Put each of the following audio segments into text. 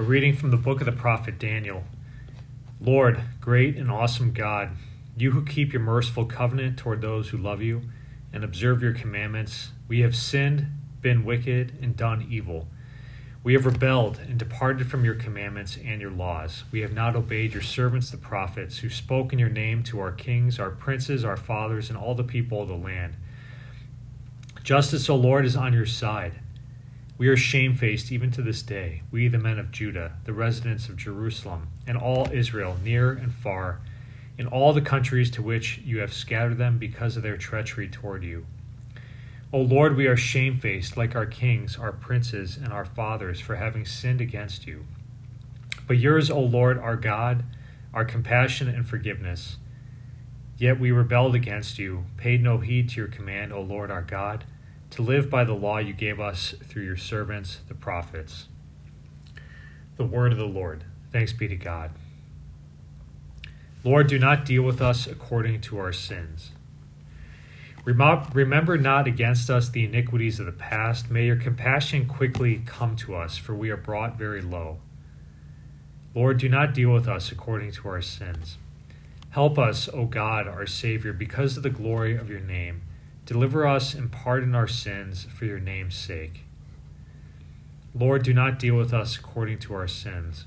A reading from the book of the prophet Daniel. Lord, great and awesome God, you who keep your merciful covenant toward those who love you and observe your commandments, we have sinned, been wicked, and done evil. We have rebelled and departed from your commandments and your laws. We have not obeyed your servants, the prophets, who spoke in your name to our kings, our princes, our fathers, and all the people of the land. Justice, O Lord, is on your side. We are shamefaced even to this day, we, the men of Judah, the residents of Jerusalem, and all Israel, near and far, in all the countries to which you have scattered them because of their treachery toward you. O Lord, we are shamefaced like our kings, our princes, and our fathers for having sinned against you. But yours, O Lord, our God, our compassion and forgiveness. Yet we rebelled against you, paid no heed to your command, O Lord our God to live by the law you gave us through your servants, the prophets. The word of the Lord. Thanks be to God. Lord, do not deal with us according to our sins. Remember not against us the iniquities of the past. May your compassion quickly come to us, for we are brought very low. Lord, do not deal with us according to our sins. Help us, O God, our Savior, because of the glory of your name Deliver us and pardon our sins for your name's sake. Lord, do not deal with us according to our sins.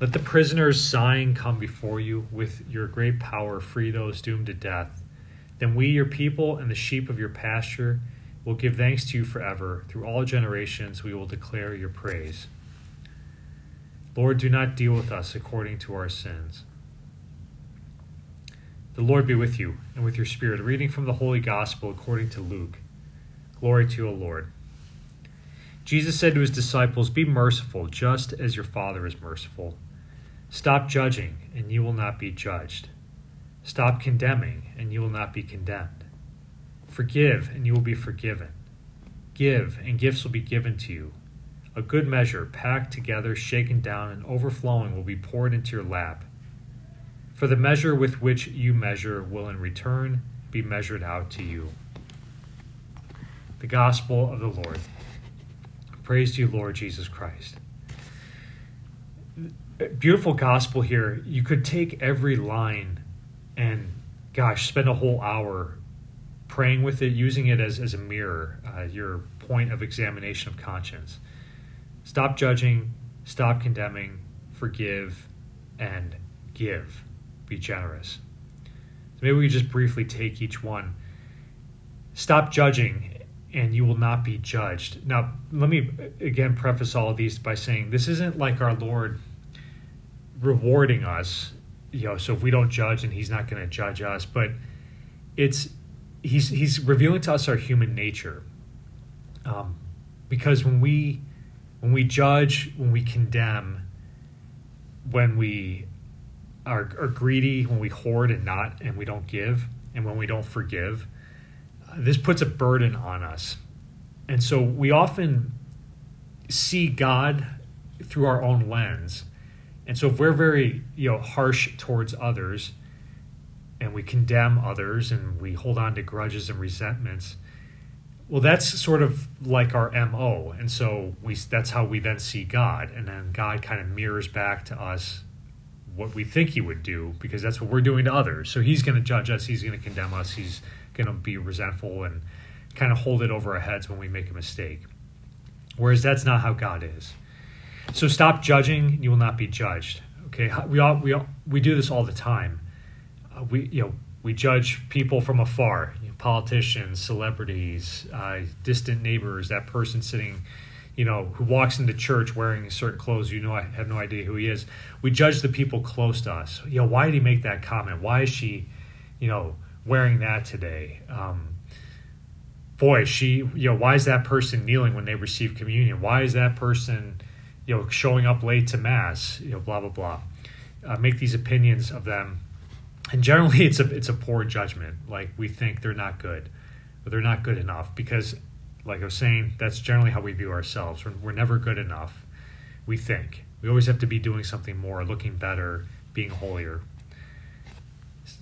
Let the prisoners sighing come before you with your great power, free those doomed to death. Then we, your people, and the sheep of your pasture, will give thanks to you forever. Through all generations, we will declare your praise. Lord, do not deal with us according to our sins. The Lord be with you and with your spirit. A reading from the Holy Gospel according to Luke. Glory to you, O Lord. Jesus said to his disciples, Be merciful, just as your Father is merciful. Stop judging, and you will not be judged. Stop condemning, and you will not be condemned. Forgive, and you will be forgiven. Give, and gifts will be given to you. A good measure, packed together, shaken down, and overflowing, will be poured into your lap. For the measure with which you measure will in return be measured out to you. The Gospel of the Lord. Praise to you, Lord Jesus Christ. Beautiful gospel here. You could take every line and, gosh, spend a whole hour praying with it, using it as, as a mirror, uh, your point of examination of conscience. Stop judging, stop condemning, forgive, and give be generous. So maybe we just briefly take each one. Stop judging, and you will not be judged. Now, let me again preface all of these by saying this isn't like our Lord rewarding us, you know, so if we don't judge and he's not going to judge us, but it's he's he's revealing to us our human nature. Um, because when we when we judge, when we condemn, when we are, are greedy, when we hoard and not, and we don't give, and when we don't forgive, uh, this puts a burden on us. And so we often see God through our own lens. And so if we're very, you know, harsh towards others and we condemn others and we hold on to grudges and resentments, well that's sort of like our MO. And so we that's how we then see God and then God kind of mirrors back to us what we think he would do because that's what we're doing to others. So he's going to judge us, he's going to condemn us, he's going to be resentful and kind of hold it over our heads when we make a mistake. Whereas that's not how God is. So stop judging, you will not be judged. Okay, we all we all, we do this all the time. Uh, we you know we judge people from afar, you know, politicians, celebrities, uh, distant neighbors, that person sitting you know, who walks into church wearing certain clothes, you know, I have no idea who he is. We judge the people close to us. You know, why did he make that comment? Why is she, you know, wearing that today? Um, boy, she, you know, why is that person kneeling when they receive communion? Why is that person, you know, showing up late to mass? You know, blah blah blah. Uh, make these opinions of them, and generally, it's a it's a poor judgment. Like we think they're not good, they're not good enough because like I was saying, that's generally how we view ourselves. We're, we're never good enough, we think. We always have to be doing something more, looking better, being holier.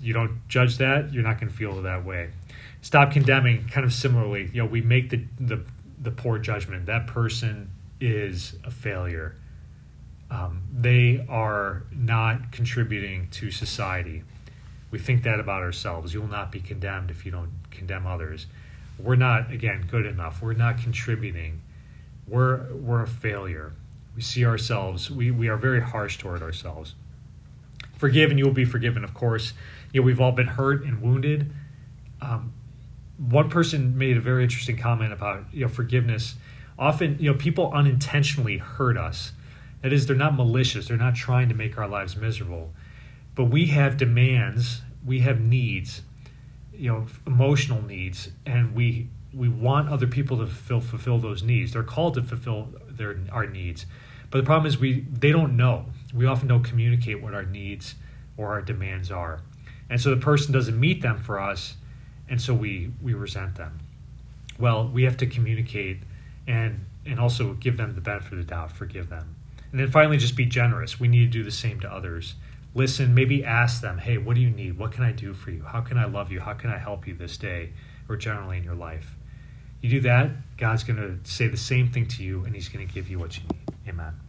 You don't judge that, you're not going to feel that way. Stop condemning, kind of similarly. You know, we make the, the, the poor judgment. That person is a failure. Um, they are not contributing to society. We think that about ourselves. You will not be condemned if you don't condemn others. We're not, again, good enough. We're not contributing. We're, we're a failure. We see ourselves, we, we are very harsh toward ourselves. Forgive and you will be forgiven, of course. You know, we've all been hurt and wounded. Um, one person made a very interesting comment about you know forgiveness. Often, you know, people unintentionally hurt us. That is, they're not malicious. They're not trying to make our lives miserable. But we have demands. We have needs. You know, emotional needs, and we we want other people to fulfill, fulfill those needs. They're called to fulfill their our needs. But the problem is we they don't know. We often don't communicate what our needs or our demands are. And so the person doesn't meet them for us and so we we resent them. Well, we have to communicate and and also give them the benefit of the doubt, forgive them. And then finally just be generous. We need to do the same to others. Listen, maybe ask them, "Hey, what do you need? What can I do for you? How can I love you? How can I help you this day or generally in your life?" You do that, God's going to say the same thing to you and he's going to give you what you need. Amen.